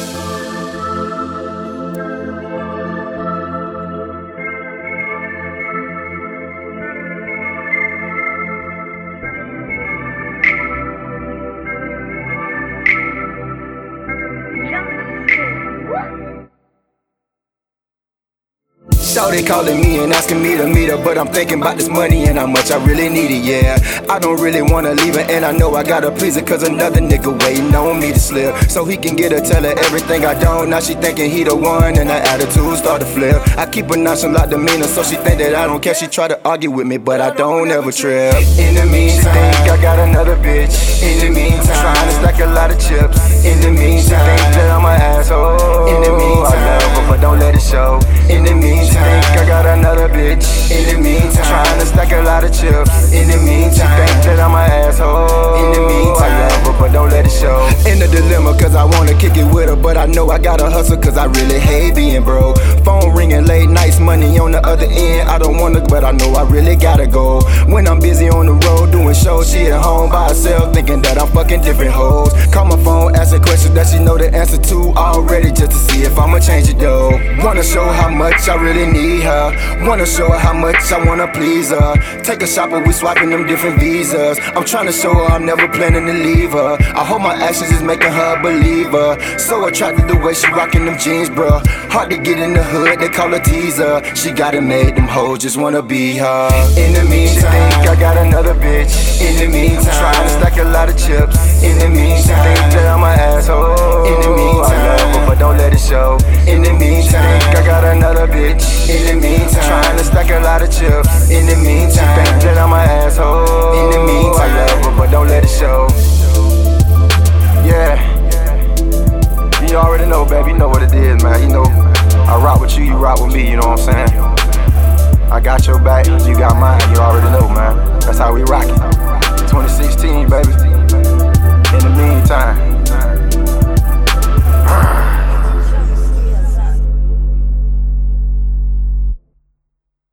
Thank you. Shawty calling me and asking me to meet her, but I'm thinking about this money and how much I really need it, yeah. I don't really wanna leave her, and I know I gotta please her, cause another nigga waiting on me to slip. So he can get her, tell her everything I don't. Now she thinking he the one, and her attitude start to flip. I keep a nonchalant demeanor, so she think that I don't care. She try to argue with me, but I don't ever trip. In the meantime, think I got another bitch. In the meantime, trying to stack a lot of chips. In the show. In the meantime, think I got another bitch. In the meantime, trying to stack a lot of wanna kick it with her, but I know I gotta hustle, cause I really hate being broke. Phone ringing late nights, money on the other end. I don't wanna, but I know I really gotta go. When I'm busy on the road doing shows, she at home by herself, thinking that I'm fucking different hoes. Call my phone, asking questions that she know the answer to already, just to see if I'ma change it though. Wanna show how much I really need her. Wanna show her how much I wanna please her. Take a shopping, we swapping them different visas. I'm trying to show her I'm never planning to leave her. I hope my actions is making her a believer. So attracted the way she rocking them jeans, bruh. Hard to get in the hood, they call her teaser. She got it made, them hoes just wanna be her. In the meantime, think I got another bitch. In the meantime, trying to stack a lot of chips. Rock with me. You know what I'm saying? I got your back, you got mine. You already know, man.